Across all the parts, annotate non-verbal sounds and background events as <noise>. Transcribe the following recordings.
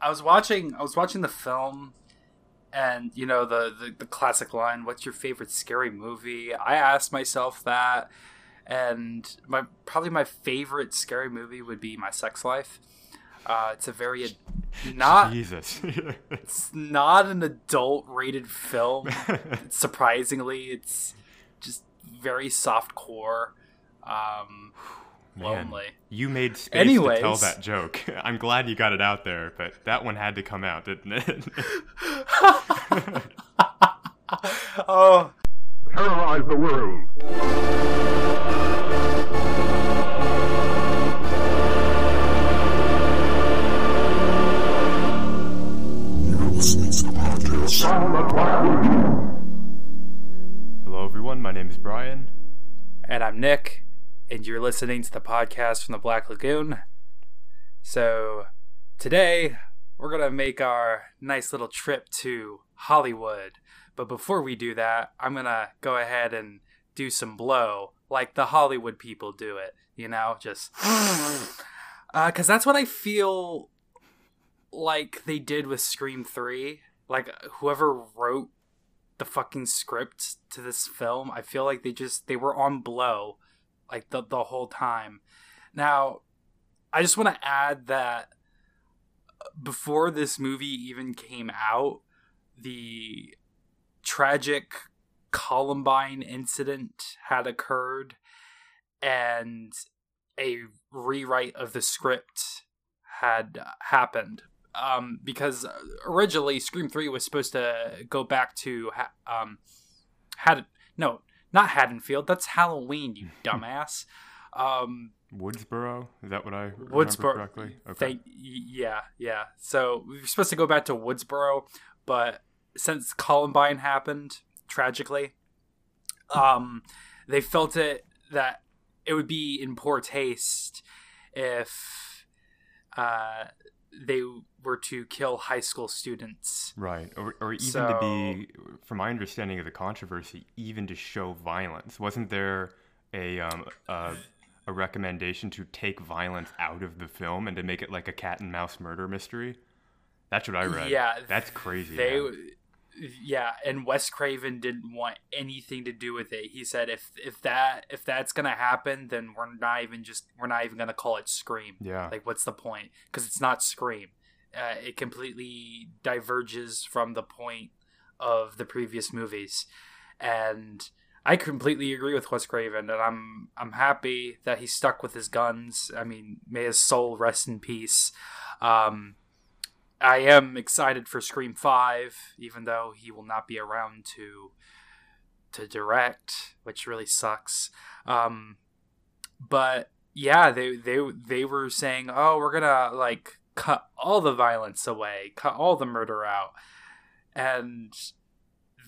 I was watching I was watching the film and you know the, the the classic line what's your favorite scary movie? I asked myself that and my probably my favorite scary movie would be my sex life. Uh, it's a very not Jesus. <laughs> it's not an adult rated film. <laughs> Surprisingly it's just very soft core. Um Man, you made space Anyways. to tell that joke. <laughs> I'm glad you got it out there, but that one had to come out, didn't it? <laughs> oh terrorize the world. Hello, everyone. My name is Brian. And I'm Nick, and you're listening to the podcast from the Black Lagoon. So, today we're going to make our nice little trip to Hollywood. But before we do that, I'm going to go ahead and do some blow like the Hollywood people do it, you know? Just. <sighs> Uh, because that's what I feel like they did with Scream 3. Like, whoever wrote the fucking script to this film, I feel like they just they were on blow like the the whole time. Now, I just want to add that before this movie even came out, the tragic Columbine incident had occurred and a rewrite of the script had happened um, because originally Scream Three was supposed to go back to ha- um, had no not Haddonfield. That's Halloween you <laughs> dumbass. Um, Woodsboro? Is that what I remember Woodsboro. correctly? Thank, yeah yeah. So we were supposed to go back to Woodsboro but since Columbine happened tragically um, they felt it that it would be in poor taste if uh, they were to kill high school students. Right. Or, or even So- to be, from my understanding of the controversy, even to show violence. Wasn't there a, um, a, a recommendation to take violence out of the film and to make it like a cat and mouse murder mystery? That's what I read. Yeah, That's crazy. They, man. yeah, and Wes Craven didn't want anything to do with it. He said if if that if that's gonna happen, then we're not even just we're not even gonna call it Scream. Yeah. Like, what's the point? Because it's not Scream. Uh, it completely diverges from the point of the previous movies, and I completely agree with Wes Craven, and I'm I'm happy that he stuck with his guns. I mean, may his soul rest in peace. Um, I am excited for Scream Five, even though he will not be around to to direct, which really sucks. Um, but yeah, they they they were saying, "Oh, we're gonna like cut all the violence away, cut all the murder out," and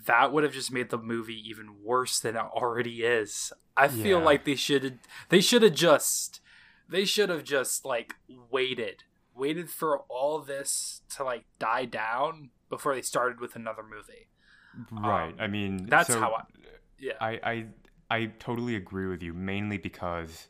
that would have just made the movie even worse than it already is. I feel Yeah. like they should they should have just they should have just like waited waited for all this to like die down before they started with another movie. Right. um, I mean, That's so how I yeah. I, I I totally agree with you, mainly because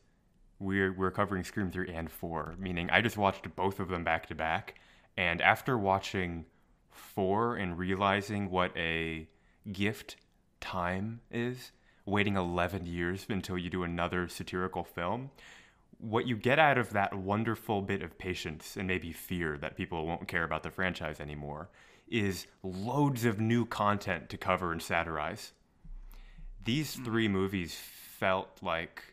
we're we're covering Scream three and four, meaning I just watched both of them back to back, and after watching four and realizing what a gift time is, waiting eleven years until you do another satirical film, what you get out of that wonderful bit of patience and maybe fear that people won't care about the franchise anymore is loads of new content to cover and satirize. These three movies felt like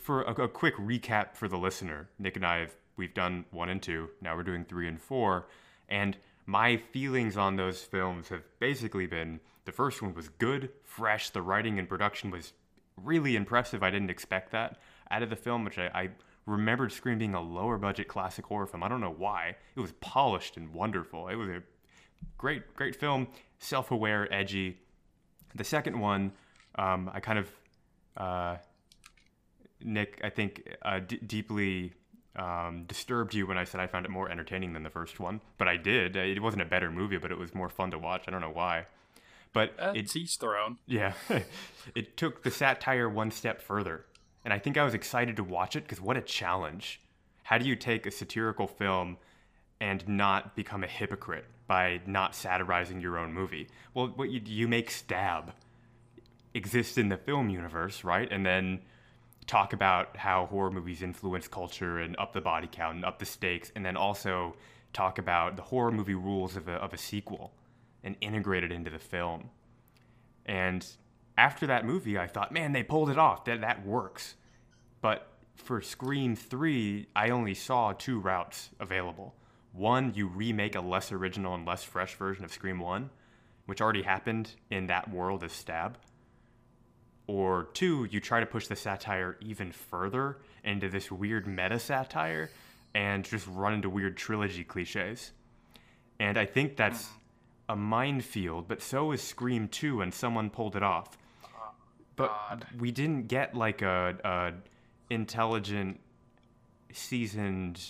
for a, a quick recap for the listener nick and i have we've done one and two now we're doing three and four and my feelings on those films have basically been the first one was good fresh the writing and production was really impressive i didn't expect that out of the film which i, I remembered scream being a lower budget classic horror film i don't know why it was polished and wonderful it was a great great film self-aware edgy. The second one, um, I kind of, uh, Nick, I think uh, d- deeply um, disturbed you when I said I found it more entertaining than the first one. But I did. It wasn't a better movie, but it was more fun to watch. I don't know why. But Uh, it, to each their own. yeah, <laughs> it took the satire one step further. And I think I was excited to watch it because what a challenge. How do you take a satirical film and not become a hypocrite by not satirizing your own movie. Well, what you you make Stab exist in the film universe, right? And then talk about how horror movies influence culture and up the body count and up the stakes, and then also talk about the horror movie rules of a, of a sequel and integrate it into the film. And after that movie, I thought, man, they pulled it off. That that works. But for Scream 3, I only saw two routes available. One, you remake a less original and less fresh version of Scream 1, which already happened in that world as Stab. Or two, you try to push the satire even further into this weird meta satire and just run into weird trilogy cliches. And I think that's a minefield, but so is Scream 2 and someone pulled it off. But God. we didn't get like a, a intelligent, seasoned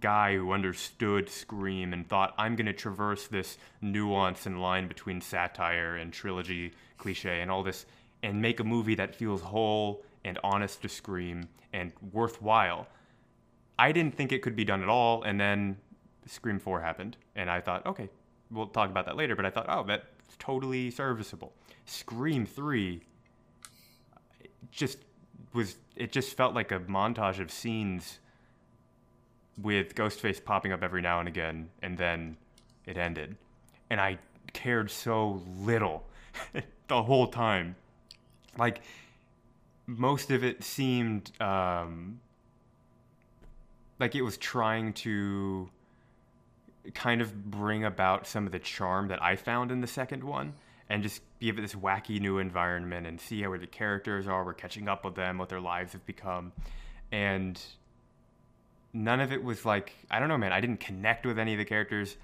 guy who understood Scream and thought, I'm going to traverse this nuance and line between satire and trilogy cliche and all this and make a movie that feels whole and honest to Scream and worthwhile. I didn't think it could be done at all, and then Scream 4 happened, and I thought, okay, we'll talk about that later, but I thought, oh, that's totally serviceable. Scream 3 just was, it just felt like a montage of scenes with Ghostface popping up every now and again, and then it ended. And I cared so little <laughs> the whole time. Like, most of it seemed um, like it was trying to kind of bring about some of the charm that I found in the second one and just give it this wacky new environment and see how where the characters are, we're catching up with them, what their lives have become. And none of it was like I don't know, man. I didn't connect with any of the characters.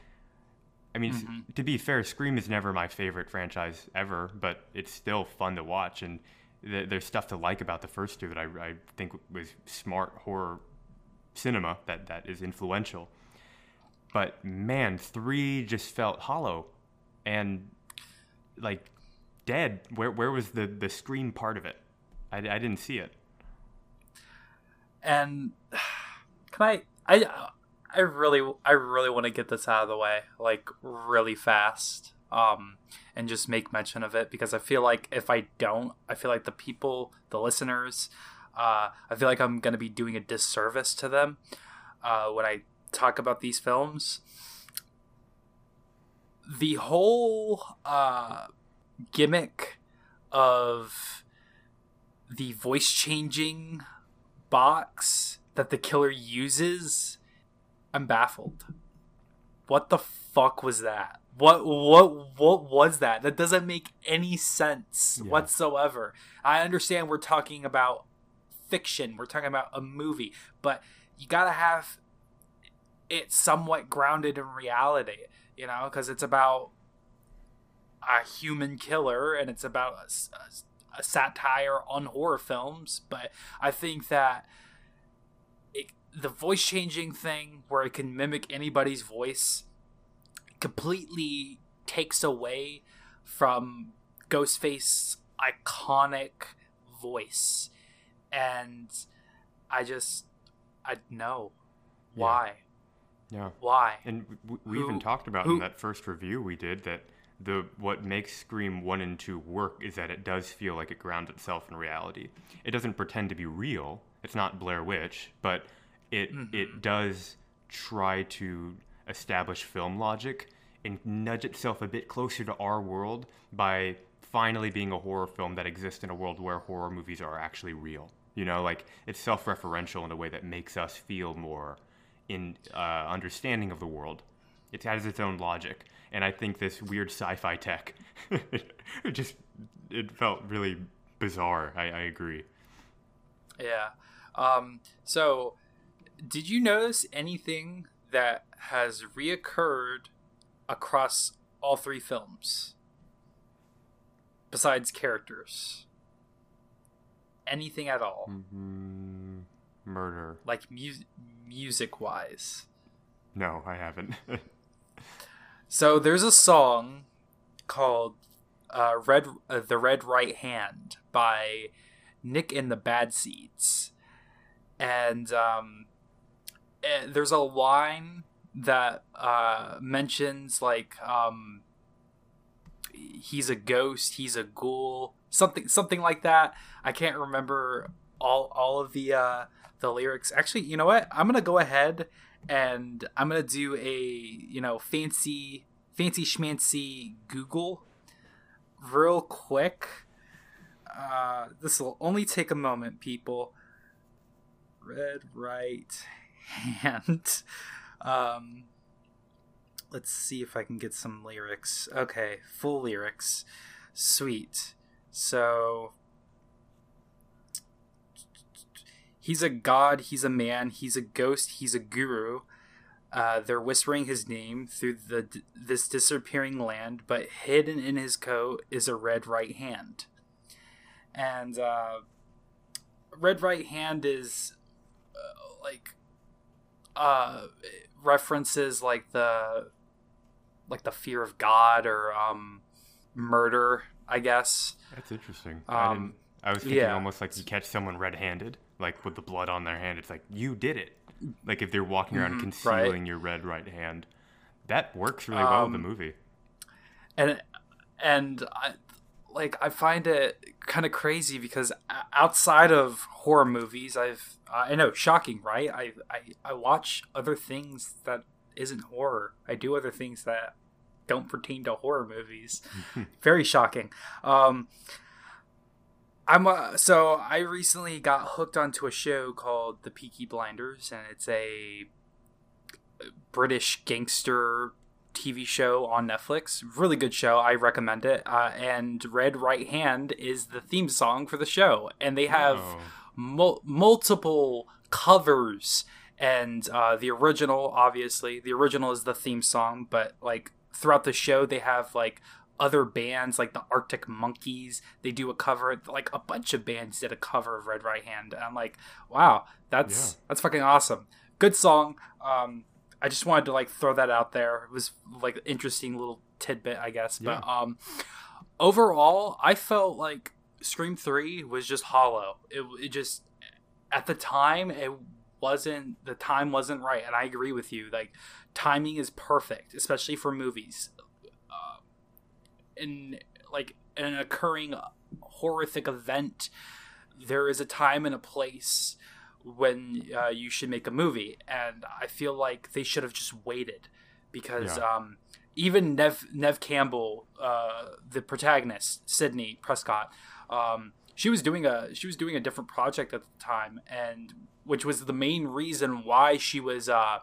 I mean, Mm-hmm. to be fair, Scream is never my favorite franchise ever, but it's still fun to watch, and th- there's stuff to like about the first two that I, I think was smart horror cinema that that is influential. But man, three just felt hollow, and like dead. Where where was the the Scream part of it? I, I didn't see it. and <sighs> can I I I really I really want to get this out of the way like really fast um and just make mention of it because I feel like if I don't I feel like the people the listeners uh I feel like I'm going to be doing a disservice to them uh when I talk about these films. The whole uh gimmick of the voice changing box that the killer uses, I'm baffled. What the fuck was that? What what what was that? That doesn't make any sense Yeah. whatsoever. I understand we're talking about fiction, we're talking about a movie, but you got to have it somewhat grounded in reality, you know, because it's about a human killer and it's about a satire on horror films, but I think that the voice changing thing, where it can mimic anybody's voice, completely takes away from Ghostface's iconic voice, and I just, I know why, Yeah. why. And w- we Who- even talked about who- in that first review we did that the what makes Scream 1 and 2 work is that it does feel like it grounds itself in reality. It doesn't pretend to be real. It's not Blair Witch, but it it does try to establish film logic and nudge itself a bit closer to our world by finally being a horror film that exists in a world where horror movies are actually real. You know, like it's self-referential in a way that makes us feel more in uh, understanding of the world. It has its own logic, and I think this weird sci-fi tech, <laughs> it just it felt really bizarre. I, I agree. Yeah. Um, so, did you notice anything that has reoccurred across all three films besides characters? Anything at all, Mm, murder? like mu- music wise? No, I haven't. <laughs> So there's a song called uh, "Red," uh, "The Red Right Hand" by Nick and the Bad Seeds, and um, there's a line that uh, mentions like um, he's a ghost, he's a ghoul, something something like that. I can't remember all all of the uh, the lyrics. Actually, you know what? I'm gonna go ahead and I'm gonna do a you know fancy fancy schmancy Google real quick. Uh, this will only take a moment, people. Red right hand. <laughs> Um, let's see if I can get some lyrics. Okay, full lyrics. Sweet. So he's a god, he's a man, he's a ghost, he's a guru. Uh, they're whispering his name through the this disappearing land, but hidden in his coat is a red right hand. And uh, red right hand is uh, like uh, references like the like the fear of God or um, murder, I guess. That's interesting. I Um, didn't. I was thinking yeah. almost like you catch someone red-handed, like with the blood on their hand. It's like you did it. Like if they're walking around Mhm, concealing your red right hand, that works really well in the Um, movie. and and I like I find it kind of crazy because outside of horror movies, I've I know shocking, right? I I I watch other things that isn't horror. I do other things that don't pertain to horror movies. <laughs> Very shocking. Um I'm uh, so I recently got hooked onto a show called The Peaky Blinders and it's a British gangster TV show on Netflix. Really good show. I recommend it. Uh, and Red Right Hand is the theme song for the show. And they have Oh. mul- multiple covers. And uh, the original, obviously, the original is the theme song. But like throughout the show, they have like other bands like the Arctic Monkeys. They do a cover. Like a bunch of bands did a cover of Red Right Hand. And I'm like, wow, that's Yeah. that's fucking awesome. Good song. Um, I just wanted to like throw that out there. It was like an interesting little tidbit, I guess. But um, overall, I felt like Scream Three was just hollow. It, it just at the time it wasn't the time wasn't right, and I agree with you. Like timing is perfect, especially for movies. Uh, in like an occurring horrific event, there is a time and a place when uh, you should make a movie, and I feel like they should have just waited because Yeah. um, even Neve Neve Campbell, uh, the protagonist, Sidney Prescott, um, she was doing a she was doing a different project at the time, and which was the main reason why she was uh,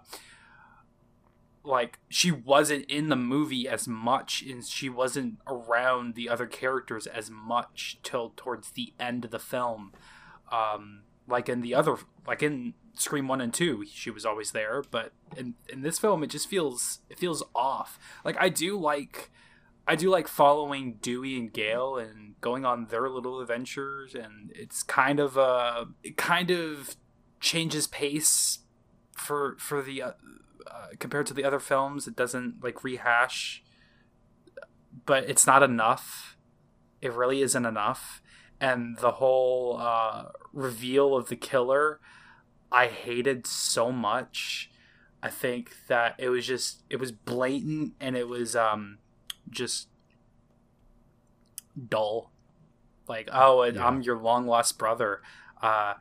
like she wasn't in the movie as much and she wasn't around the other characters as much till towards the end of the film um like in the other like in scream 1 and 2 she was always there but in in this film it just feels it feels off. Like i do like i do like following dewey and gale and going on their little adventures and it's kind of uh it kind of changes pace for for the uh, uh, compared to the other films. It doesn't like rehash but it's not enough. It really isn't enough and the whole uh, reveal of the killer i hated so much. I think that it was just it was blatant and it was um just dull. Like oh Yeah. i'm your long lost brother. Uh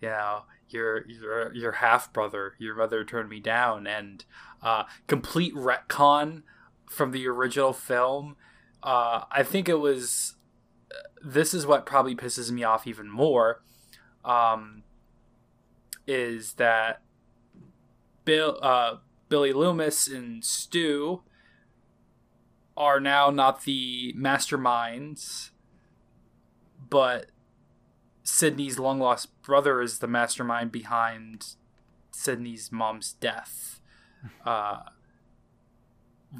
you know your your your half brother. Your mother turned me down. And uh complete retcon from the original film. Uh i think it was this is what probably pisses me off even more um is that bill uh billy loomis and stu are now not the masterminds but Sidney's long lost brother is the mastermind behind Sidney's mom's death. Uh,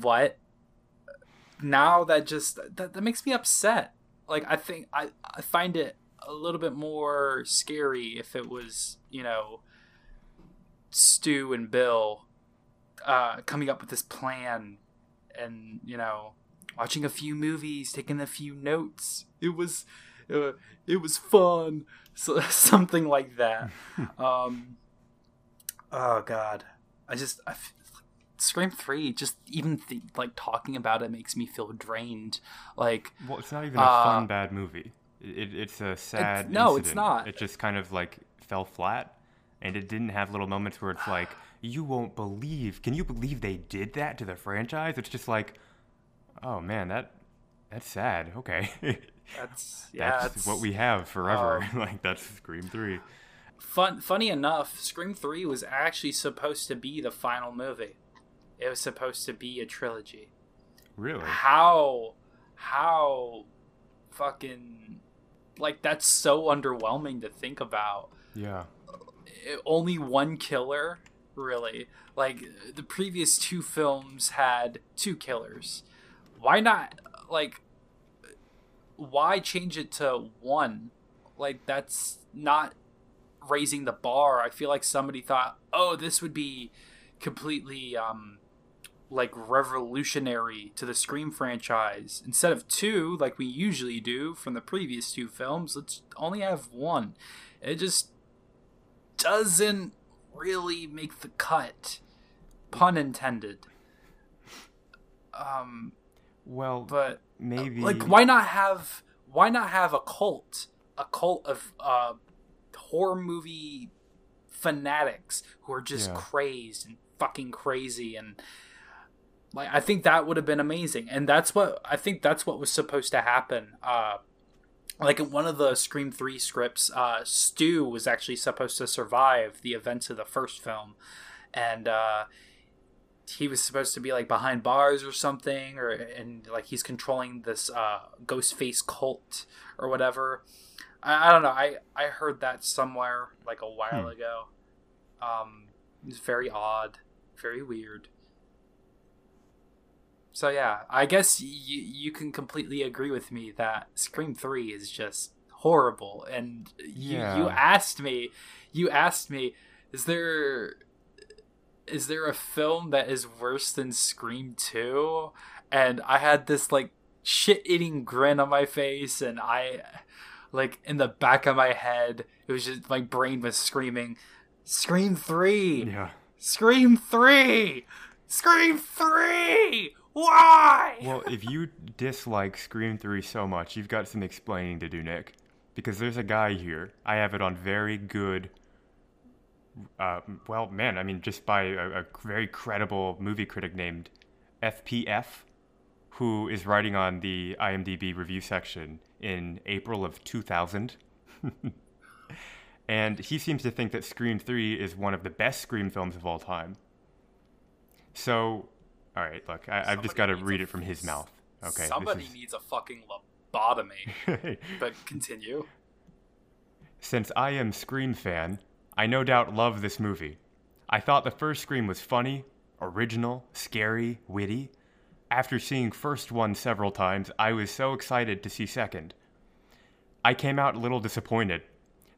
what? Now that just that, that makes me upset. Like I think I I find it a little bit more scary if it was you know Stu and Bill uh, coming up with this plan and you know watching a few movies, taking a few notes. It was uh, it was fun, so, <laughs> something like that. <laughs> um, oh God, I just I f- Scream Three, just even th- like talking about it makes me feel drained. Like, Well, it's not even a Uh, fun bad movie. It, it's a sad. no, it's not. It just kind of like fell flat, and it didn't have little moments where it's <sighs> like, you won't believe. Can you believe they did that to the franchise? It's just like, oh man, that that's sad. Okay, that's <laughs> yeah, that's it's what we have forever. um, <laughs> like that's Scream Three. fun. Funny enough, Scream Three was actually supposed to be the final movie. It was supposed to be a trilogy. Really? How, how, fucking, like that's so underwhelming to think about. Yeah. it- only one killer really like the previous two films had two killers why not like why change it to one like that's not raising the bar i feel like somebody thought oh this would be completely um like revolutionary to the scream franchise. Instead of two like we usually do from the previous two films let's only have one. It just doesn't really make the cut. Pun intended. Um Well, but maybe like why not have why not have a cult? A cult of uh horror movie fanatics who are just Yeah. crazed and fucking crazy and like i think that would have been amazing. And that's what i think that's what was supposed to happen uh like in one of the scream 3 scripts uh stu was actually supposed to survive the events of the first film. And uh he was supposed to be like behind bars or something or and like he's controlling this uh ghost face cult or whatever. I, I don't know. I i heard that somewhere like a while Hmm. ago. Um it's very odd very weird so yeah i guess you you can completely agree with me that scream 3 is just horrible and you Yeah. you asked me you asked me is there is there a film that is worse than Scream 2? And I had this like shit eating grin on my face and I like in the back of my head it was just my brain was screaming Scream 3! Yeah. Scream 3! Scream 3! Why? Well, if you dislike Scream 3 so much, you've got some explaining to do, Nick. Because there's a guy here. I have it on very good. Uh, well, man, I mean, just by a, a very credible movie critic named FPF, who is writing on the IMDb review section in April of 2000. <laughs> and he seems to think that Scream 3 is one of the best Scream films of all time. So, all right, look, I, I've just got to read a- it from his mouth. Okay. Somebody is- needs a fucking lobotomy. <laughs> but continue. Since I am Scream fan, I no doubt love this movie. I thought the first Scream was funny, original, scary, witty. After seeing first one several times, I was so excited to see second. I came out a little disappointed.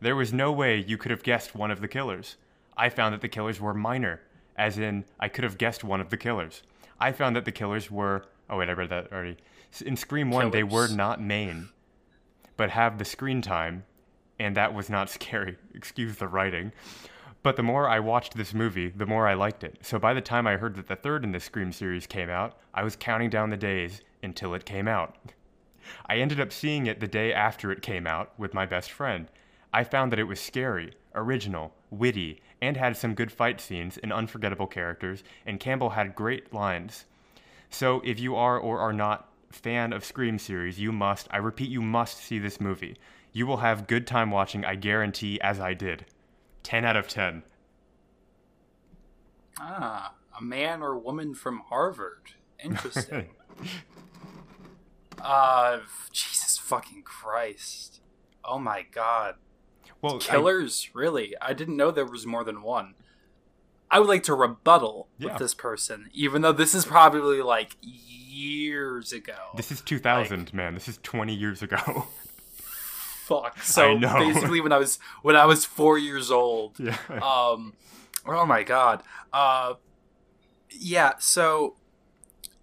There was no way you could have guessed one of the killers. I found that the killers were minor, as in, I could have guessed one of the killers. I found that the killers were. Oh, wait, I read that already. In Scream 1, they were not main, but have the screen time, and that was not <laughs> scary. Excuse the writing. But the more I watched this movie, the more I liked it. So by the time I heard that the third in the Scream series came out, I was counting down the days until it came out. I ended up seeing it the day after it came out with my best friend. I found that it was scary, original, witty, and had some good fight scenes and unforgettable characters, and Campbell had great lines. So if you are or are not fan of Scream series, you must, I repeat, you must see this movie. You will have good time watching, I guarantee, as I did. 10 out of 10. Ah, a man or woman from Harvard. Interesting. <laughs> uh, Jesus fucking Christ. Oh my god. Well, I- Killers, really? I didn't know there was more than one. I would like to rebuttal Yeah. with this person, even though this is probably like years ago. this is 2000, man. This is 20 years ago. <laughs> Fuck. So I basically, when I was when I was four years old, yeah. um oh my god uh yeah so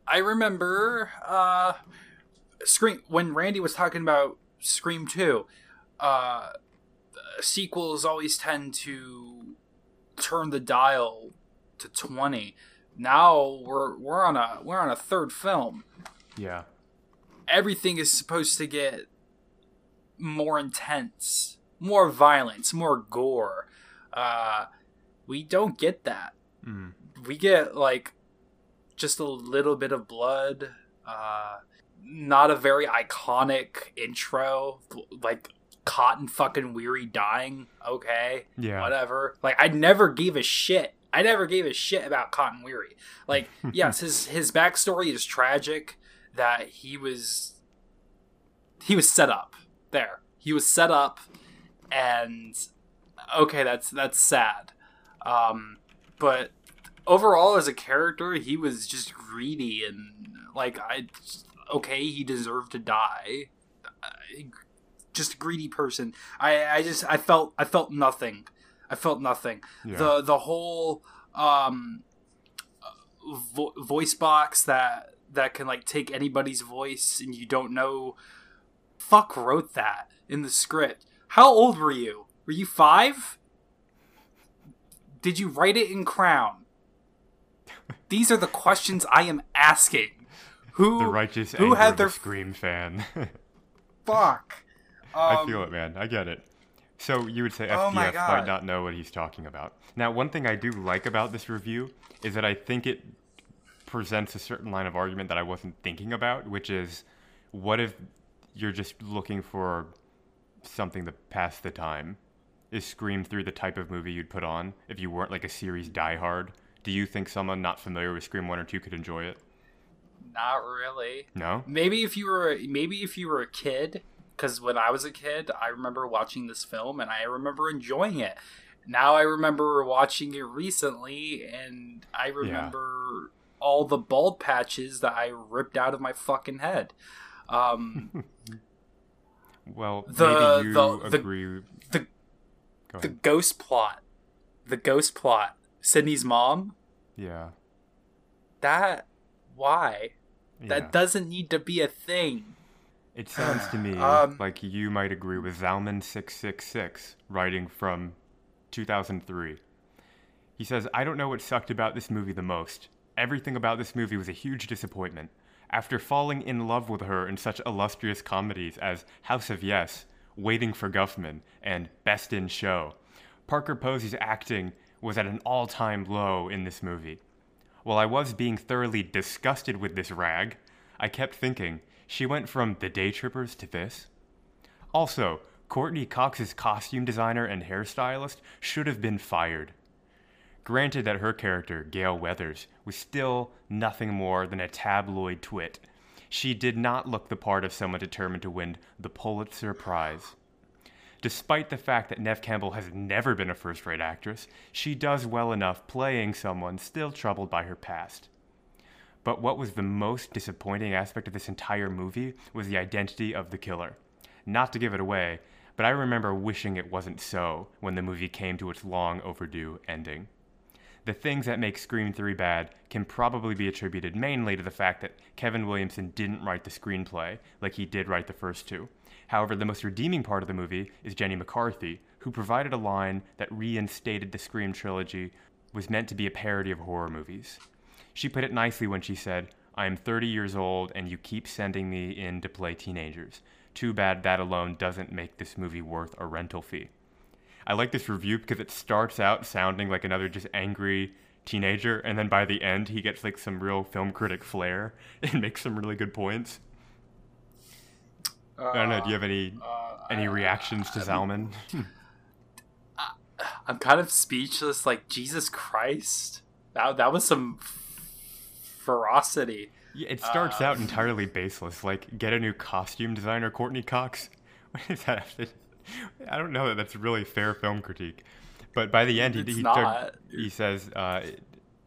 i remember uh scream when randy was talking about scream 2 uh sequels always tend to turn the dial to 20 now we're we're on a we're on a third film. Yeah. Everything is supposed to get more intense, more violence, more gore. Uh, we don't get that. Mm. We get like just a little bit of blood. Uh, not a very iconic intro, like Cotton fucking Weary dying. Okay, Yeah. whatever. Like I never gave a shit. I never gave a shit about Cotton Weary. Like <laughs> yes, his his backstory is tragic. That he was he was set up there. He was set up, and okay, that's that's sad. Um, but overall, as a character, he was just greedy and like I. Okay, he deserved to die. Just a greedy person. I I just I felt I felt nothing. I felt nothing. Yeah. The the whole um vo- voice box that that can like take anybody's voice and you don't know fuck wrote that in the script. How old were you? Were you 5? Did you write it in Crown? <laughs> These are the questions I am asking. Who the righteous who had of their Scream fan. <laughs> fuck? I Um, feel it, man. I get it. So you would say Oh FDF God. might not know what he's talking about. Now, one thing I do like about this review is that I think it presents a certain line of argument that I wasn't thinking about, which is, what if you're just looking for something to pass the time? Is Scream 3 the type of movie you'd put on if you weren't like a series diehard? Do you think someone not familiar with Scream 1 or 2 could enjoy it? Not really. No? Maybe if you were maybe if you were a kid, because when I was a kid, I remember watching this film and I remember enjoying it. Now I remember watching it recently, and I remember all the bald patches that I ripped out of my fucking head. Um, Well, The- maybe you the- the- agree. the Go the ghost plot, the ghost plot, Sidney's mom. Yeah. That why? yeah. That doesn't need to be a thing. It sounds to me <sighs> Um, like you might agree with Zalman666, writing from 2003. He says, I don't know what sucked about this movie the most. Everything about this movie was a huge disappointment. After falling in love with her in such illustrious comedies as House of Yes, Waiting for Guffman, and Best in Show, Parker Posey's acting was at an all time low in this movie. While I was being thoroughly disgusted with this rag, I kept thinking, she went from the Day Trippers to this? Also, Courteney Cox's costume designer and hairstylist should have been fired. Granted that her character, Gale Weathers, was still nothing more than a tabloid twit, she did not look the part of someone determined to win the Pulitzer Prize. Despite the fact that Neve Campbell has never been a first rate actress, she does well enough playing someone still troubled by her past. But what was the most disappointing aspect of this entire movie was the identity of the killer. Not to give it away, but I remember wishing it wasn't so when the movie came to its long overdue ending. The things that make Scream 3 bad can probably be attributed mainly to the fact that Kevin Williamson didn't write the screenplay like he did write the first two. However, the most redeeming part of the movie is Jenny McCarthy, who provided a line that reinstated the Scream trilogy was meant to be a parody of horror movies. She put it nicely when she said, I am 30 years old and you keep sending me in to play teenagers. Too bad that alone doesn't make this movie worth a rental fee. I like this review because it starts out sounding like another just angry teenager, and then by the end, he gets like some real film critic flair <laughs> and makes some really good points. I don't know. Do you have any uh, uh, any reactions to Zalman? <laughs> I'm kind of speechless. Like Jesus Christ, that that was some ferocity. Yeah, it starts out entirely baseless. Like, get a new costume designer, Courteney Cox. <laughs> What does that? <laughs> I don't know that that's really fair film critique. But by the end, he, he, not. he says uh, it,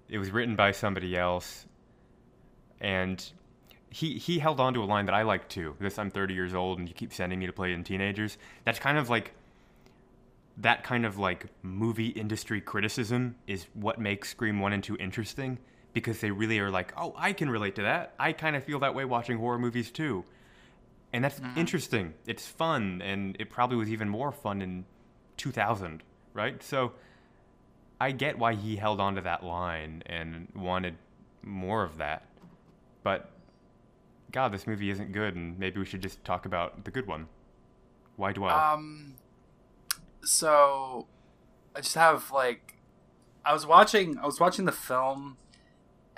it was written by somebody else, and he he held on to a line that I like too. This I'm 30 years old, and you keep sending me to play in teenagers. That's kind of like that kind of like movie industry criticism is what makes Scream 1 and 2 interesting because they really are like, oh, I can relate to that. I kind of feel that way watching horror movies too. And that's interesting. It's fun, and it probably was even more fun in 2000, right? So I get why he held on to that line and wanted more of that. But God, this movie isn't good, and maybe we should just talk about the good one. Why dwell? Um, so I just have like, I was watching, I was watching the film,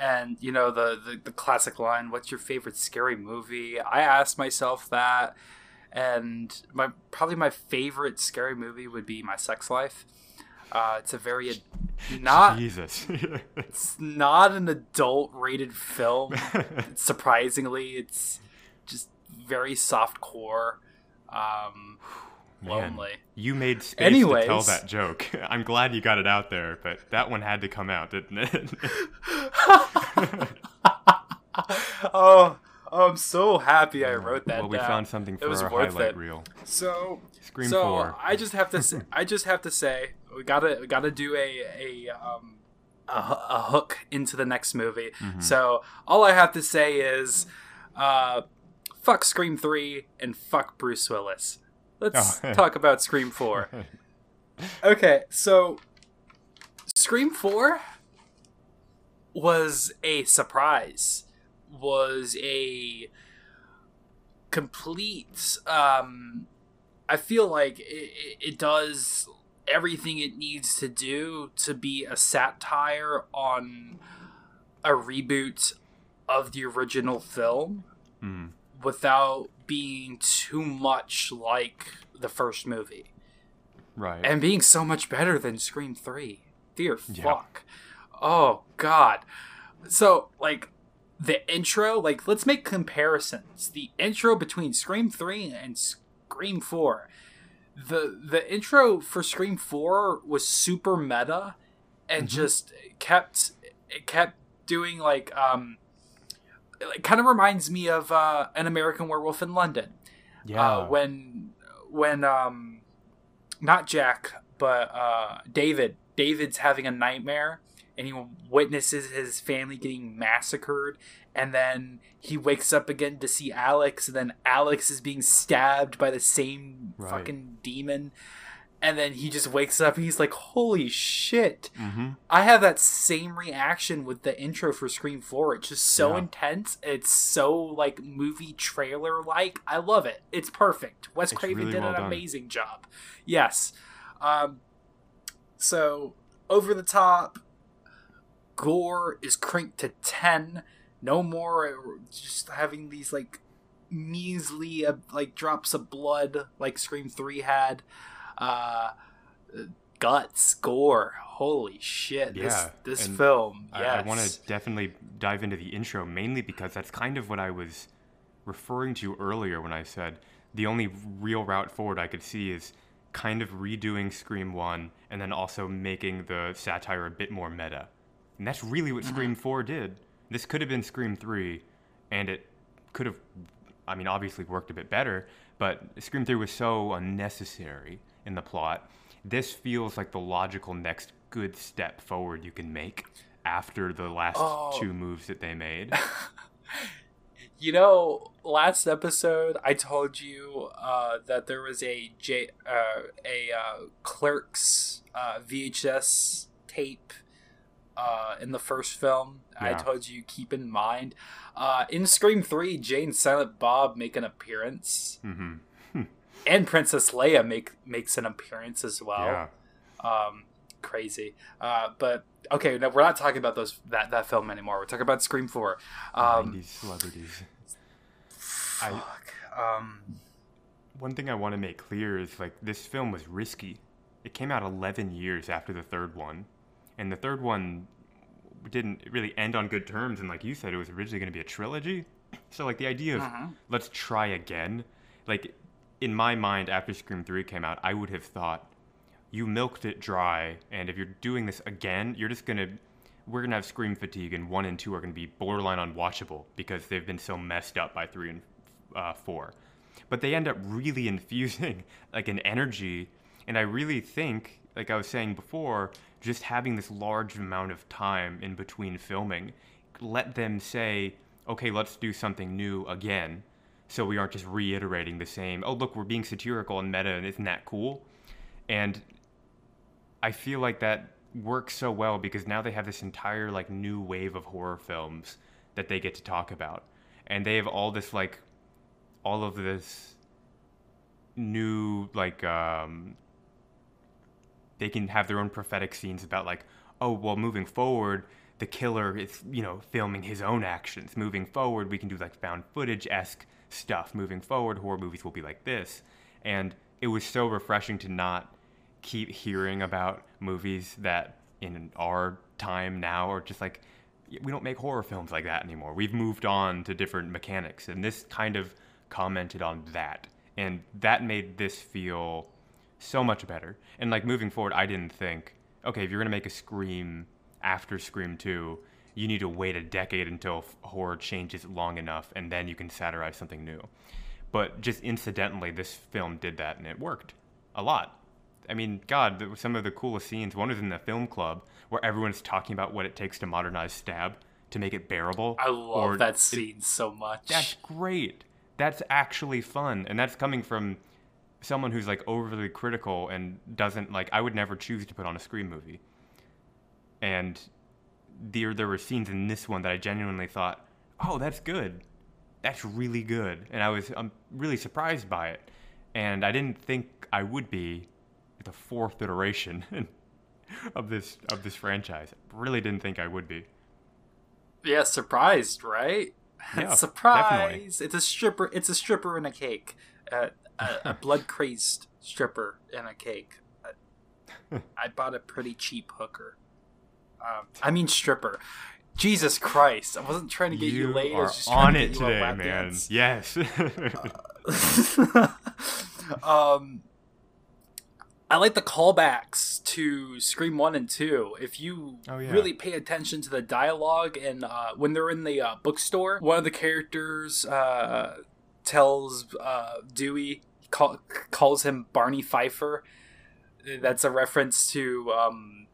and you know the, the the classic line, "What's your favorite scary movie?" I asked myself that, and my probably my favorite scary movie would be My Sex Life. Uh, it's a very not Jesus. <laughs> it's not an adult rated film. <laughs> Surprisingly, it's just very soft core. Um, Man. You made space to tell that joke. <laughs> I'm glad you got it out there, but that one had to come out, didn't it? oh, <laughs> oh, I'm so happy I wrote that well, we down. found something It for was our worth highlight it. reel. So, Scream so 4. I just have to, s- <laughs> I just have to say, we gotta, we gotta do a, a, um, a, a hook into the next movie. Mm-hmm. So all I have to say is, uh, fuck Scream Three and fuck Bruce Willis. Let's Oh. <laughs> talk about Scream Four. Okay, so Scream 4 was a surprise. Was a complete um I feel like it, it, it does everything it needs to do to be a satire on a reboot of the original film Mm. without being too much like the first movie Right. and being so much better than Scream 3. Dear Yeah. fuck. Oh god. So, like the intro, like let's make comparisons. The intro between Scream 3 and Scream 4. The the intro for Scream 4 was super meta and just kept it kept doing like um it kind of reminds me of uh, an American Werewolf in London yeah. uh, when when um not Jack but uh David David's having a nightmare and he witnesses his family getting massacred and then he wakes up again to see Alex and then Alex is being stabbed by the same Right. fucking demon and then he just wakes up and he's like holy shit mm-hmm. I have that same reaction with the intro for Scream 4. It's just so Yeah. intense. It's so like movie trailer like. I love it. It's perfect. Wes It's Craven really did well an done. amazing job. Yes. Um so over the top gore is cranked to 10. No more uh, just having these like measly uh, like drops of blood like Scream 3 had. Uh guts, gore. Holy shit! Yeah, this this film. I, Yes. I want to definitely dive into the intro mainly because that's kind of what I was referring to earlier when I said the only real route forward I could see is kind of redoing Scream 1 and then also making the satire a bit more meta. And that's really what Scream 4 did. This could have been Scream 3 and it could have I mean obviously worked a bit better, but Scream 3 was so unnecessary in the plot. This feels like the logical next good step forward you can make after the last Oh. two moves that they made. <laughs> You know, last episode I told you uh, that there was a J, uh, a uh, Clerks uh, VHS tape uh, in the first film. I told you keep in mind. Uh, in Scream Three, Jay and Silent Bob make an appearance, hmm and Princess Leia make makes an appearance as well. Yeah. um, crazy. Uh, but okay, no, we're not talking about those that that film anymore. We're talking about Scream Four. Um, 90s celebrities. I, fuck. Um, one thing I want to make clear is like this film was risky. It came out 11 years after the third one, and the third one didn't really end on good terms. And like you said, it was originally going to be a trilogy. So like the idea of Mhm. let's try again, like in my mind after Scream 3 came out, I would have thought you milked it dry, and if you're doing this again, you're just gonna we're gonna have Scream fatigue, and one and two are gonna be borderline unwatchable because they've been so messed up by three and uh, four. But they end up really <laughs> infusing like an energy, and I really think, like I was saying before, just having this large amount of time in between filming, let them say, okay, let's do something new again. So we aren't just reiterating the same, oh, look, we're being satirical and meta, and isn't that cool? And I feel like that works so well because now they have this entire like new wave of horror films that they get to talk about and they have all this like all of this new like um they can have their own prophetic scenes about like oh well moving forward the killer is you know filming his own actions moving forward we can do like found footage esque stuff moving forward horror movies will be like this and it was so refreshing to not keep hearing about movies that in our time now are just like we don't make horror films like that anymore. We've moved on to different mechanics, and this kind of commented on that, and that made this feel so much better. And like moving forward, I didn't think, okay, if you're gonna make a Scream after Scream Two, you need to wait a decade until horror changes long enough, and then you can satirize something new. But just incidentally, this film did that, and it worked a lot. I mean, God, some of the coolest scenes. One was in the film club where everyone's talking about what it takes to modernize Stab to make it bearable. I love that scene it, so much. That's great. That's actually fun, and that's coming from someone who's like overly critical and doesn't like. I would never choose to put on a Scream movie. And there, there were scenes in this one that I genuinely thought, "Oh, that's good. That's really good," and I was I'm really surprised by it. And I didn't think I would be the fourth iteration <laughs> of this of this franchise. Really didn't think I would be. Yeah, surprised, right? <laughs> Yeah, Surprise! Definitely. It's a stripper. It's a stripper in a cake. Uh, a, a <laughs> blood crazed stripper in a cake. Uh, I bought a pretty cheap hooker. Um, I mean stripper. Jesus Christ! I wasn't trying to get you, you laid. Are on it today, man. Dance. Yes. uh, <laughs> um, I like the callbacks to Scream One and Two. If you oh, yeah. really pay attention to the dialogue, and uh, when they're in the uh, bookstore, one of the characters uh, tells uh, Dewey call, calls him Barney Pfeiffer. That's a reference to um,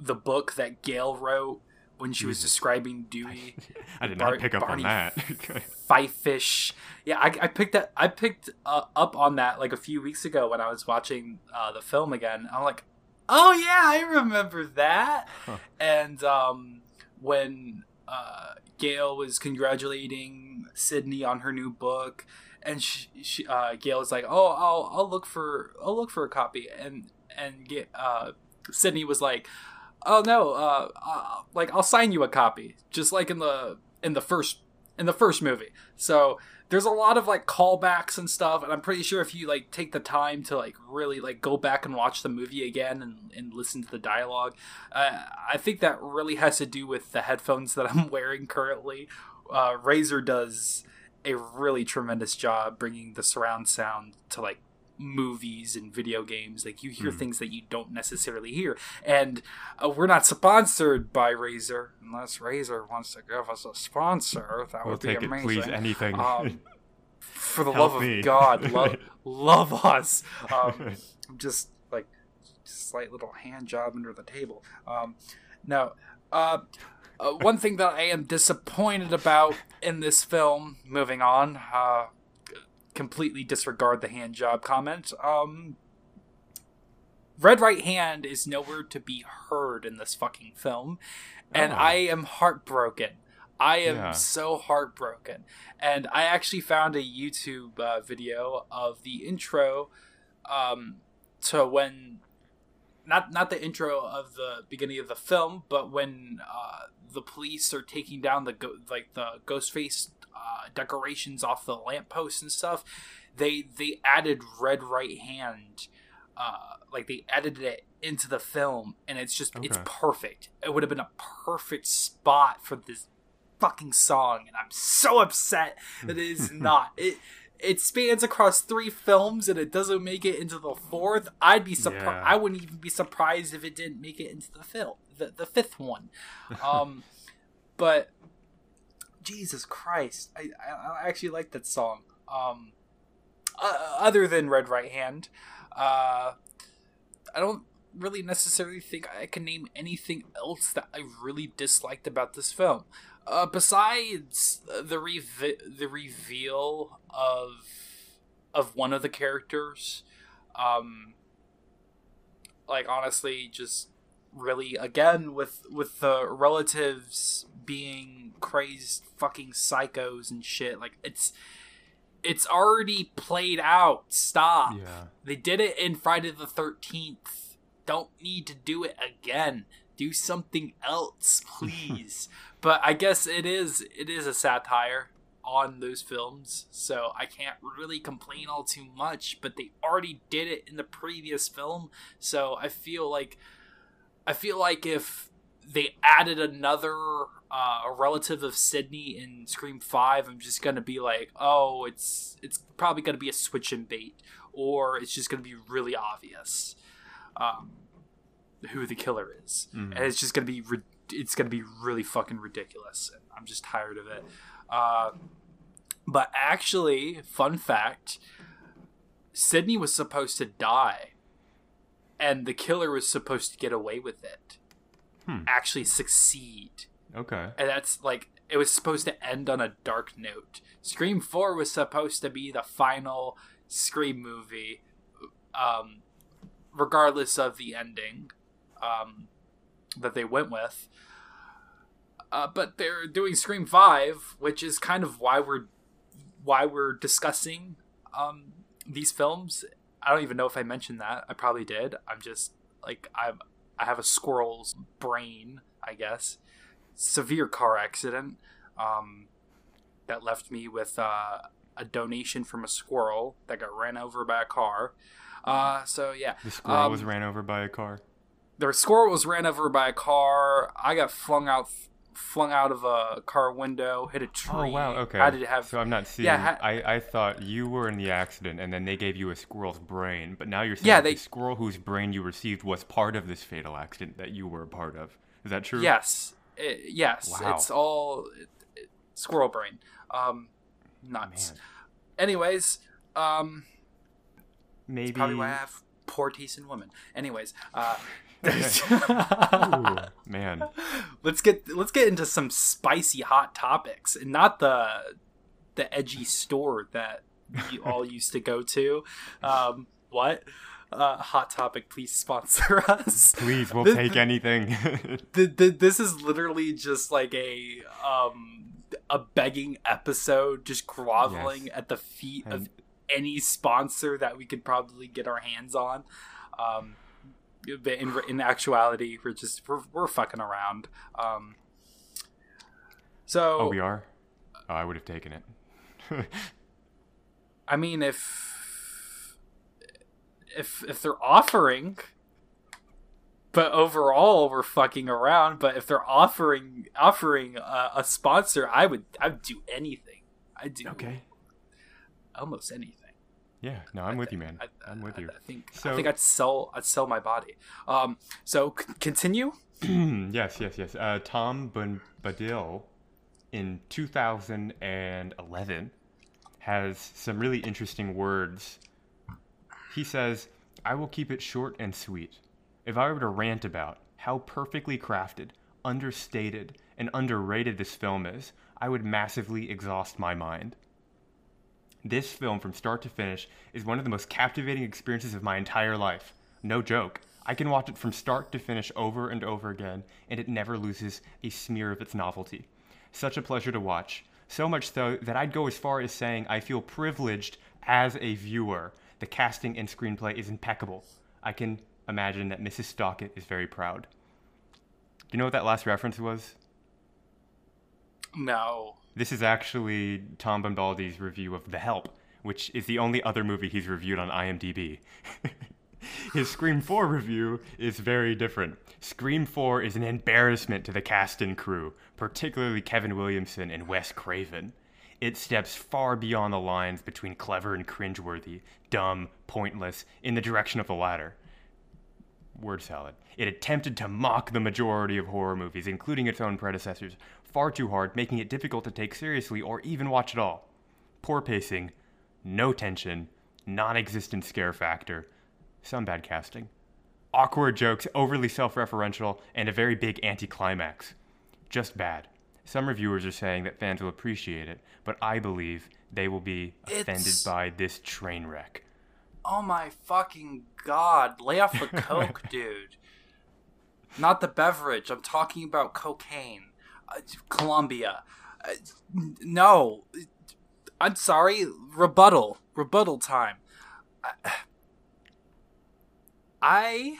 the book that Gale wrote when she was describing Dewey. <laughs> I did not Bar- pick up Barney on that. <laughs> Fifish. Yeah, I, I picked that. I picked uh, up on that like a few weeks ago when I was watching uh, the film again. I'm like, oh yeah, I remember that. Huh. And um, when uh, Gale was congratulating Sidney on her new book, and she, she uh, Gale was like, "Oh, I'll I'll look for I'll look for a copy," and and get uh, Sidney was like, oh no, uh, uh, like I'll sign you a copy, just like in the in the first in the first movie. So there's a lot of like callbacks and stuff, and I'm pretty sure if you like take the time to like really like go back and watch the movie again and, and listen to the dialogue, uh, I think that really has to do with the headphones that <laughs> I'm wearing currently. Uh, Razer does a really tremendous job bringing the surround sound to like movies and video games like you hear mm. things that you don't necessarily hear. And uh, we're not sponsored by Razer unless Razer wants to give us a sponsor. That we'll would be amazing it, please anything. Um, <laughs> for the love me. of God love <laughs> love us. Um, <laughs> just like slight little hand job under the table. Um, now uh, uh, one thing that I am disappointed about in this film, moving on, uh, completely disregard the hand job comment. Um, Red Right Hand is nowhere to be heard in this fucking film, and oh. I am heartbroken. I am yeah. so heartbroken. And I actually found a YouTube uh, video of the intro um, to when not not the intro of the beginning of the film, but when uh, the police are taking down the go- like the Ghostface uh, decorations off the lampposts and stuff, they they added Red Right Hand, uh, like they edited it into the film, and it's just okay. it's perfect. It would have been a perfect spot for this fucking song, and I'm so upset that it is <laughs> not. It it spans across three films and it doesn't make it into the fourth. I'd be surprised. Yeah. I wouldn't even be surprised if it didn't make it into the film, the the fifth one. <laughs> Um, but Jesus Christ, I, I, I actually like that song. Um, uh, other than Red Right Hand, uh, I don't really necessarily think I can name anything else that I really disliked about this film. Uh, besides the re- the reveal of of one of the characters, um, like honestly, just really again with with the relatives being crazed fucking psychos and shit. Like it's it's already played out. Stop. Yeah. they did it in friday the 13th don't need to do it again. Do something else <laughs> please. But i guess it is it is a satire on those films so i can't really complain all too much but they already did it in the previous film so i feel like i feel like if they added another uh, a relative of sidney in scream 5 i'm just gonna be like oh it's it's probably gonna be a switch and bait or it's just gonna be really obvious um, who the killer is. Mhm. and it's just gonna be ri- it's gonna be really fucking ridiculous i'm just tired of it. Uh, but actually fun fact sidney was supposed to die and the killer was supposed to get away with it Hmm. actually succeed. Okay. and that's like it was supposed to end on a dark note. Scream 4 was supposed to be the final scream movie um regardless of the ending um that they went with. Uh, but they're doing scream 5 which is kind of why we're why we're discussing um these films. I don't even know if i mentioned that. I probably did. I'm just like i'm i have a squirrel's brain i guess severe car accident um, that left me with uh, a donation from a squirrel that got ran over by a car. Uh, so yeah, The squirrel Um, was ran over by a car. the squirrel was ran over by a car. I got flung out, flung out of a car window, hit a tree. Oh wow. Okay. I did have. So I'm not seeing. Yeah, ha- I I thought you were in the accident, and then they gave you a squirrel's brain. But now you're saying Yeah, they- the squirrel whose brain you received was part of this fatal accident that you were a part of. Is that true? Yes, it, yes, Wow. it's all it, it- squirrel brain. Um, nuts. Man. Anyways, um, Maybe. probably why I have poor taste in women. Anyways, uh, Ooh, <laughs> man. <laughs> let's get let's get into some spicy hot topics and not the the edgy store that you <laughs> all used to go to. Um, what? Uh, hot topic, please sponsor us. Please, we'll This- take anything. Th- th- this is literally just like a um a begging episode, just groveling Yes. at the feet of any sponsor that we could probably get our hands on. Um, but in in actuality, we're just we're, we're fucking around. Um, so oh, we are. Oh, I would have taken it. <laughs> I mean, if if if they're offering, but overall we're fucking around. But if they're offering offering a, a sponsor, I would I would do anything. I do okay. almost anything. Yeah. No, I'm with you, man. I, I'm with you. I think I think I'd sell I'd sell my body. Um. So c- continue. <clears throat> yes, yes, yes. Uh, Tom Bombadil in 2011 has some really interesting words. He says, I will keep it short and sweet. If I were to rant about how perfectly crafted, understated, and underrated this film is, I would massively exhaust my mind. This film, from start to finish, is one of the most captivating experiences of my entire life. No joke. I can watch it from start to finish over and over again, and it never loses a smear of its novelty. Such a pleasure to watch. So much so that I'd go as far as saying I feel privileged as a viewer. The casting and screenplay is impeccable. I can imagine that Mrs. Stockett is very proud. Do you know what that last reference was? No. This is actually Tom Bombadil's review of The Help, which is the only other movie he's reviewed on IMDb. <laughs> His Scream 4 review is very different. Scream 4 is an embarrassment to the cast and crew, particularly Kevin Williamson and Wes Craven. It steps far beyond the lines between clever and cringeworthy, dumb, pointless, in the direction of the latter word salad. It attempted to mock the majority of horror movies, including its own predecessors, far too hard, making it difficult to take seriously or even watch at all. Poor pacing, no tension, non existent scare factor, some bad casting, awkward jokes, overly self referential, and a very big anticlimax. Just bad. Some reviewers are saying that fans will appreciate it, but I believe they will be offended It's- by this train wreck. Oh my fucking god! Lay off the <laughs> coke, dude. not the beverage. I'm talking about cocaine, Colombia. Uh, no, I'm sorry. Rebuttal, rebuttal time. I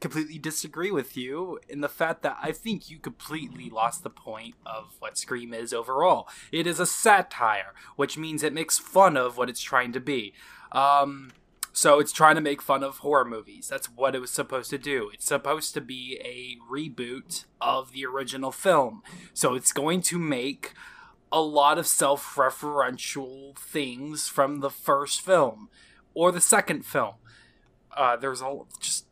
completely disagree with you in the fact that I think you completely lost the point of what Scream is overall. It is a satire, which means it makes fun of what it's trying to be. Um, so it's trying to make fun of horror movies. That's what it was supposed to do. It's supposed to be a reboot of the original film. So it's going to make a lot of self referential things from the first film or the second film. Uh, there's a just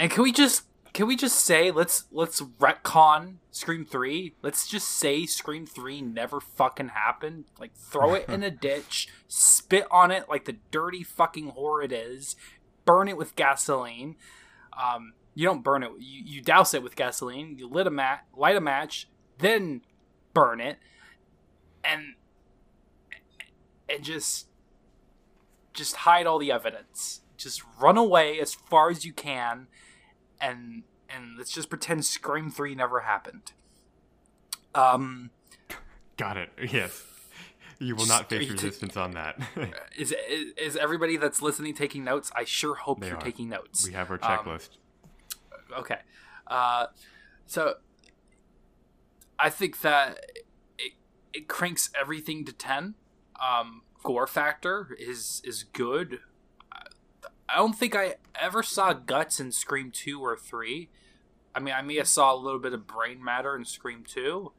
and can we just can we just say let's let's retcon Scream 3? Let's just say Scream 3 never fucking happened. Like throw it in a <laughs> ditch, spit on it like the dirty fucking whore it is, burn it with gasoline. Um, you don't burn it. You, you douse it with gasoline. You lit a mat, light a match, then burn it, and and just just hide all the evidence. Just run away as far as you can and and let's just pretend Scream Three never happened. Um, got it. <laughs> Yes, you will not face resistance on that. <laughs> is, is, is everybody that's listening taking notes? I sure hope they you're are. taking notes. We have our checklist. Um, okay, uh, so I think that it, it cranks everything to ten. Um, gore factor is is good. I don't think I ever saw guts in Scream two or three. I mean, I may have saw a little bit of brain matter in Scream two.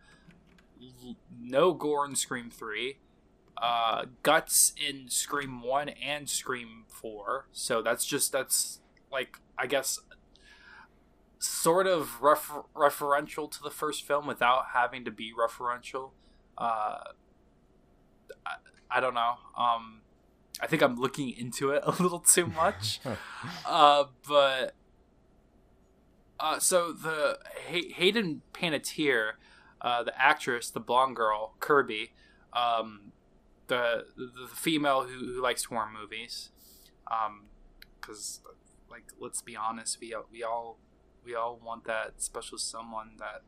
No gore in Scream three. Uh, guts in Scream one and Scream four. So that's just that's like I guess sort of refer- referential to the first film without having to be referential. Uh, I, I don't know. Um, I think I'm looking into it <laughs> a little too much. <laughs> uh, but uh, so the Hay- Hayden Panettiere, uh, the actress, the blonde girl Kirby, um, the, the, female who, who likes horror movies, because um, like let's be honest, we we all we all want that special someone that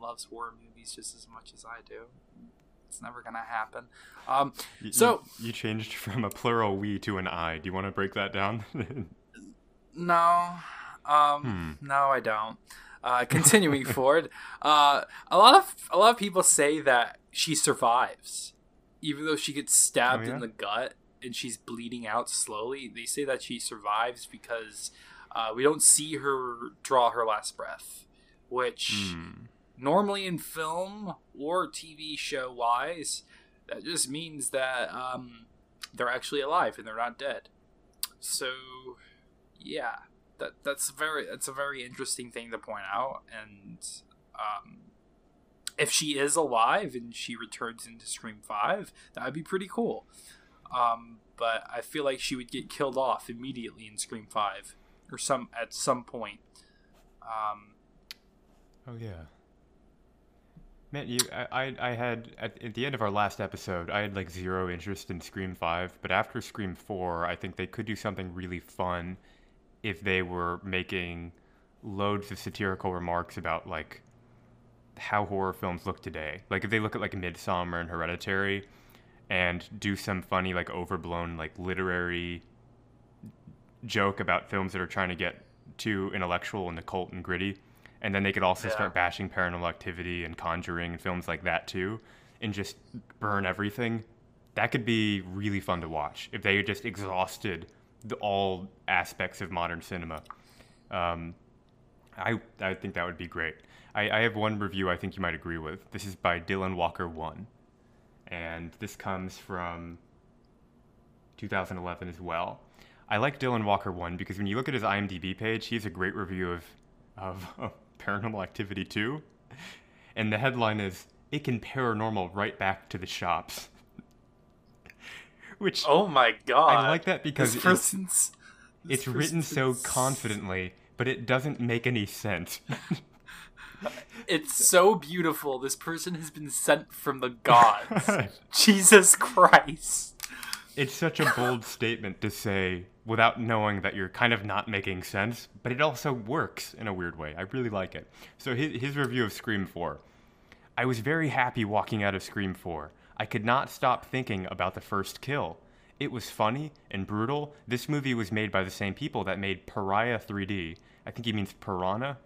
loves horror movies just as much as I do. It's never gonna happen. Um, you, so you, you changed from a plural we to an I. Do you want to break that down? <laughs> no, um, hmm. no, I don't. Uh, continuing <laughs> forward, uh, a lot of a lot of people say that she survives, even though she gets stabbed oh, yeah? in the gut and she's bleeding out slowly. They say that she survives because uh, we don't see her draw her last breath, which hmm normally in film or TV show wise, that just means that um, they're actually alive and they're not dead. So, yeah, that that's very that's a very interesting thing to point out. And um, if she is alive and she returns into Scream Five, that would be pretty cool. Um, but I feel like she would get killed off immediately in Scream Five, or some at some point. Um, oh yeah. Man, you, I, I had at, at, the end of our last episode, I had like zero interest in Scream Five, but after Scream Four, I think they could do something really fun if they were making loads of satirical remarks about like how horror films look today. Like if they look at like Midsommar and Hereditary, and do some funny like overblown like literary joke about films that are trying to get too intellectual and occult and gritty and then they could also yeah. start bashing Paranormal Activity and Conjuring and films like that too, and just burn everything. That could be really fun to watch if they just exhausted the, all aspects of modern cinema. Um, I I think that would be great. I, I have one review I think you might agree with. This is by Dylan Walker One, and this comes from 2011 as well. I like Dylan Walker One because when you look at his IMDb page, he has a great review of of Paranormal Activity 2. And the headline is It Can Paranormal Right Back to the Shops. Which. Oh my god. I like that because it's, it's written so confidently, but it doesn't make any sense. <laughs> it's so beautiful. This person has been sent from the gods. <laughs> Jesus Christ. It's such a bold <laughs> statement to say without knowing that you're kind of not making sense, but it also works in a weird way. I really like it. So his, his review of Scream 4. I was very happy walking out of Scream 4. I could not stop thinking about the first kill. It was funny and brutal. This movie was made by the same people that made Pariah 3D. I think he means Piranha.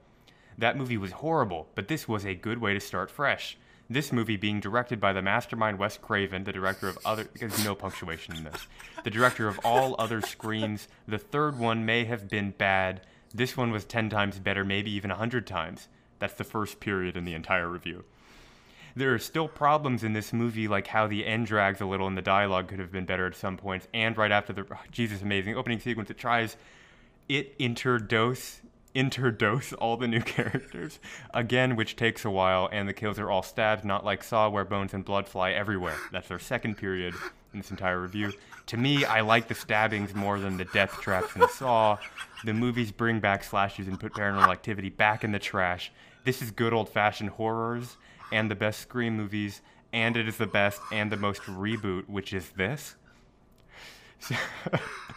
That movie was horrible, but this was a good way to start fresh. This movie being directed by the mastermind Wes Craven, the director of other there's no punctuation in this. The director of all other screens. The third one may have been bad. This one was 10 times better, maybe even 100 times. That's the first period in the entire review. There are still problems in this movie, like how the end drags a little and the dialogue could have been better at some points. And right after the oh, Jesus amazing opening sequence, it tries it interdose interdose all the new <laughs> characters again, which takes a while. And the kills are all stabs, not like Saw, where bones and blood fly everywhere. That's their second period in this entire review. To me, I like the stabbings more than the death traps in Saw. The movies bring back slashes and put paranormal activity back in the trash. This is good old fashioned horrors and the best Scream movies, and it is the best and the most reboot, which is this. <laughs>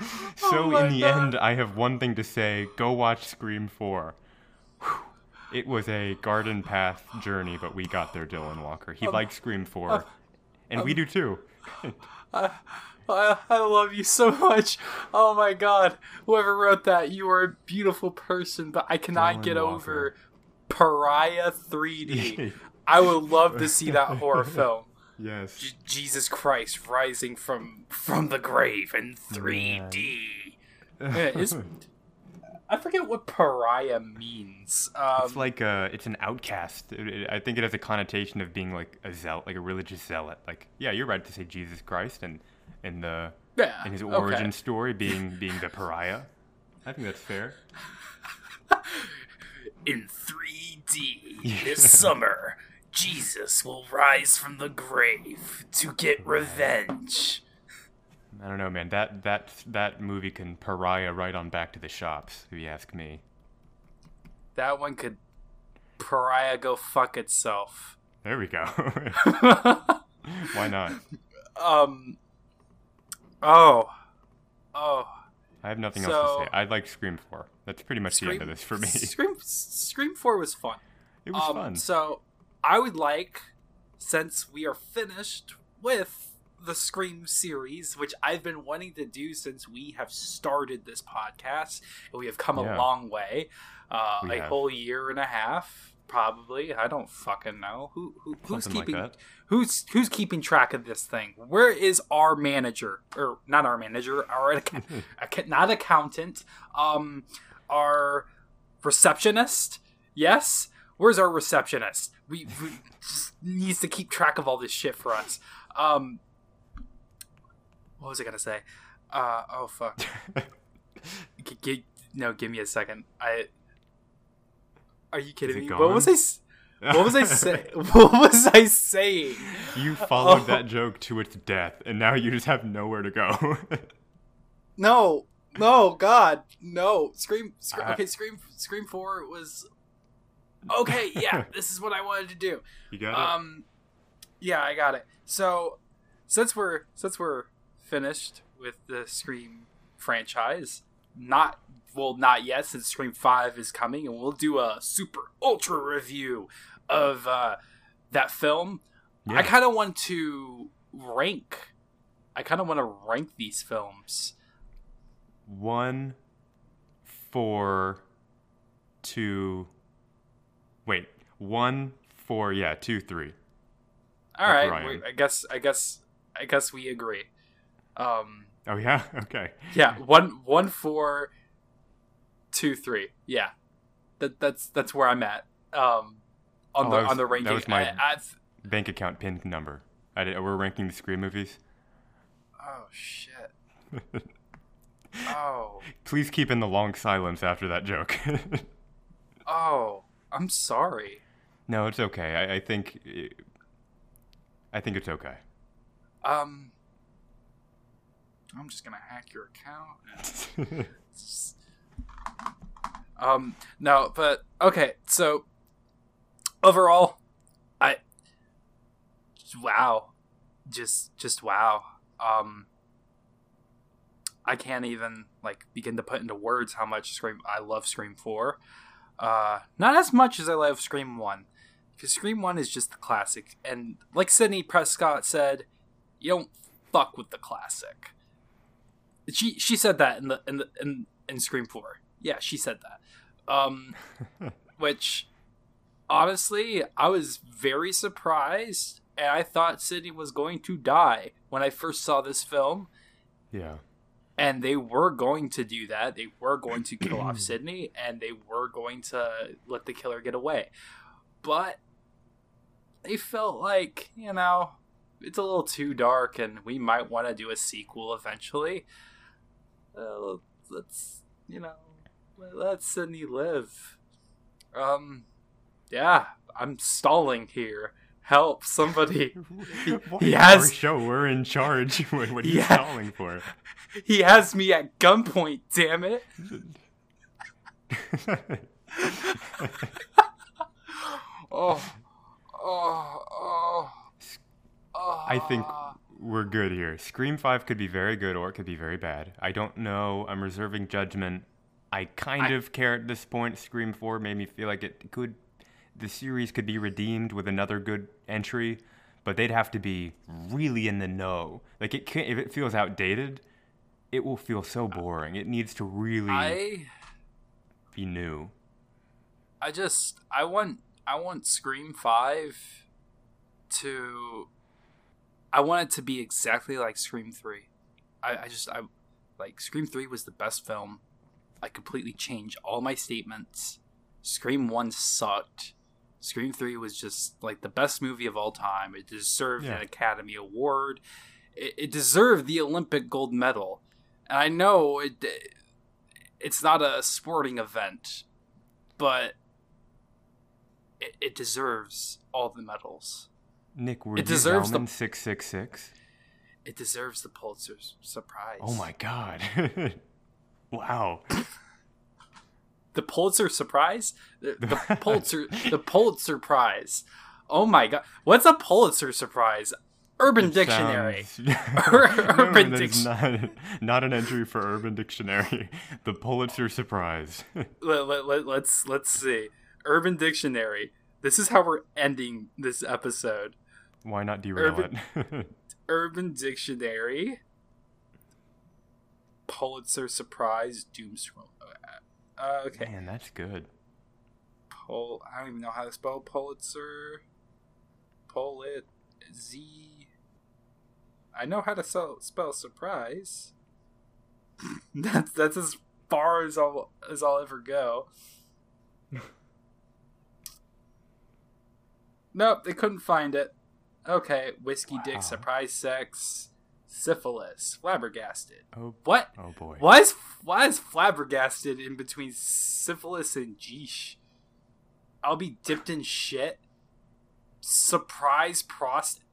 Oh so, so my in the God. end, I have one thing to say go watch Scream 4. Whew. It was a garden path journey, but we got there, Dylan Walker. He um, likes Scream 4, uh, and we um, do too. <laughs> I, I love you so much. Oh my god. Whoever wrote that, you are a beautiful person, but I cannot Dylan get Walker. over Pariah 3D. <laughs> I would love to see that horror film. Yes. J- Jesus Christ rising from from the grave in 3D. Man, is- <laughs> I forget what pariah means. Um, It's like a, it's an outcast. It- it- I think it has a connotation of being like a zealot, like a religious zealot. Like, yeah, you're right to say Jesus Christ, and in the yeah, in his okay. origin story being being the pariah. I think that's fair. <laughs> In 3D <laughs> this summer, Jesus will rise from the grave to get revenge. I don't know, man. That that that movie can pariah right on back to the shops, if you ask me. That one could pariah go fuck itself. There we go. <laughs> Why not? <laughs> um. Oh. Oh. I have nothing So- else to say. I like Scream 4. That's pretty much the end of this for me. Scream Scream Four was fun. It was um, fun. So I would like, since we are finished with the Scream series, which I've been wanting to do since we have started this podcast, and we have come Yeah. a long way, uh, a have. whole year and a half, probably. I don't fucking know who, who who's Something like keeping that. who's who's keeping track of this thing. Where is our manager, or not our manager, <laughs> our acc- <laughs> acc- not accountant, um, our receptionist? Yes. Where's our receptionist? We, we just needs to keep track of all this shit for us. Um, what was I gonna say? Uh, oh fuck. <laughs> G- g- no, give me a second. I. Are you kidding me? gone? What was I? s- What was I <laughs> say? What was I saying? You followed Oh. that <laughs> joke to its death, and now you just have nowhere to go. No, no, God, no. Scream, Scream I- okay, Scream, Scream Four was okay. Yeah, <laughs> this is what I wanted to do. you got it? Um, yeah, I got it. So, since we're since we're finished with the Scream franchise, not well, not yet, since Scream Five is coming, and we'll do a super ultra review of uh, that film. I kind of want to rank. I kind of want to rank these films. One, four, two. Wait, one, four, yeah, two, three. All That's right, where I we- am. I guess I guess I guess we agree. Um, Oh yeah, <laughs> okay. yeah, one one four, two three. Yeah, that that's that's where I'm at. Um, on Oh, the was- on the ranking. that was my- I, Bank account pin number. I did, we're ranking the Scream movies. oh shit. <laughs> oh Please keep in the long silence after that joke. <laughs> oh, I'm sorry. no, it's okay. I, I think. I think it's okay. Um, I'm just gonna hack your account. <laughs> Um, no, but okay. So overall, I wow, just just wow. Um, I can't even like begin to put into words how much Scream I love Scream Four. Uh, not as much as I love Scream One, because Scream One is just the classic, and like Sidney Prescott said, you don't fuck with the classic. She she said that in the in the in, in Scream Four. Yeah, she said that. Um, <laughs> which honestly, I was very surprised, and I thought Sidney was going to die when I first saw this film. Yeah. And they were going to do that. They were going to kill off <clears throat> Sidney, and they were going to let the killer get away. But they felt like, you know, it's a little too dark, and we might want to do a sequel eventually. Uh, let's, you know, let Sidney live. Um, yeah, I'm stalling here. Help, somebody. <laughs> He, he has Our show. We're in charge. <laughs> what, what are you Yeah. stalling for? <laughs> he has me at gunpoint. Damn it! Oh, oh, oh. oh. I oh. think we're good here. Scream 5 could be very good or it could be very bad. I don't know. I'm reserving judgment. I kind I- of care at this point. Scream 4 made me feel like it could the series could be redeemed with another good entry, but they'd have to be really in the know. Like it can't if it feels outdated, it will feel so boring. It needs to really I be new. I just I want I want Scream Five to I want it to be exactly like Scream Three. I, I just I like Scream Three was the best film. I completely changed all my statements. Scream One sucked. Scream Three was just like the best movie of all time. It deserved Yeah. an Academy Award. It, it deserved the Olympic gold medal. And I know it it's not a sporting event, but it, it deserves all the medals. Nick, were It you deserves the- Zellman 666? It deserves the Pulitzer Surprise. Oh my god. <laughs> wow. The Pulitzer Surprise? The, the <laughs> Pulitzer the Pulitzer Prize. Oh my god. What's a Pulitzer Surprise? Urban Dictionary. Sounds- <laughs> <laughs> Urban no, that is Dic- not, not an entry for Urban Dictionary. The Pulitzer Surprise. let, let, let, let's let's see. Urban Dictionary. This is how we're ending this episode. Why not derail Urban- it? Urban Dictionary. Pulitzer Surprise Doom Scroll. Uh, okay. Man, that's good. Pol. I don't even know how to spell Pulitzer. Polit. Z. I know how to spell, spell surprise. <laughs> that's that's as far as I'll as I'll ever go. <laughs> nope, they couldn't find it. Okay, whiskey Wow. dick, surprise sex, syphilis, flabbergasted. Oh, What? oh boy. Why is why is flabbergasted in between syphilis and geesh? I'll be dipped in shit. Surprise prostate.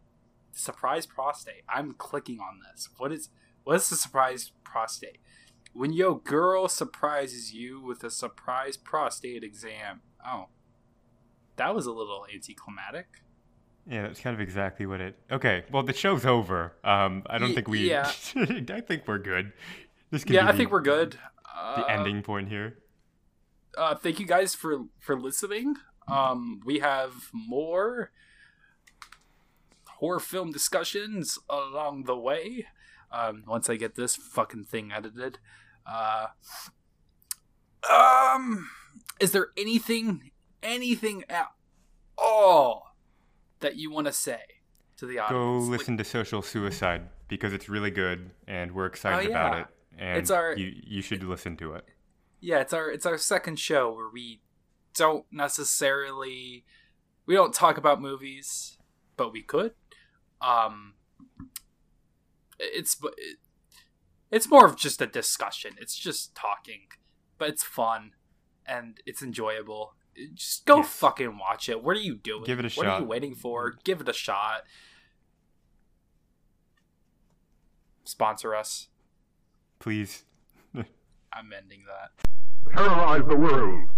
Surprise prostate. I'm clicking on this. What is what is the surprise prostate? When your girl surprises you with a surprise prostate exam. Oh. That was a little anticlimactic. Yeah, that's kind of exactly what it. Okay, well the show's over. Um, I don't Ye- think we. yeah. <laughs> I think we're good. This can Yeah, I the, think we're good. The Uh, ending point here. uh, thank you guys for for listening. Um, we have more horror film discussions along the way. Um, once I get this fucking thing edited. Uh, um, is there anything, anything at all that you want to say to the Go audience? Like, listen to Social Suicide because it's really good and we're excited Oh, about it. And It's our- you you should listen to it. yeah, it's our it's our second show where we don't necessarily we don't talk about movies, but we could. Um, it's it, it's more of just a discussion. It's just talking, but it's fun and it's enjoyable just go yeah. fucking watch it. What are you doing? Give it a what shot. What are you waiting for? Give it a shot. Sponsor us. Please. <laughs> I'm ending that. Terrorize the world.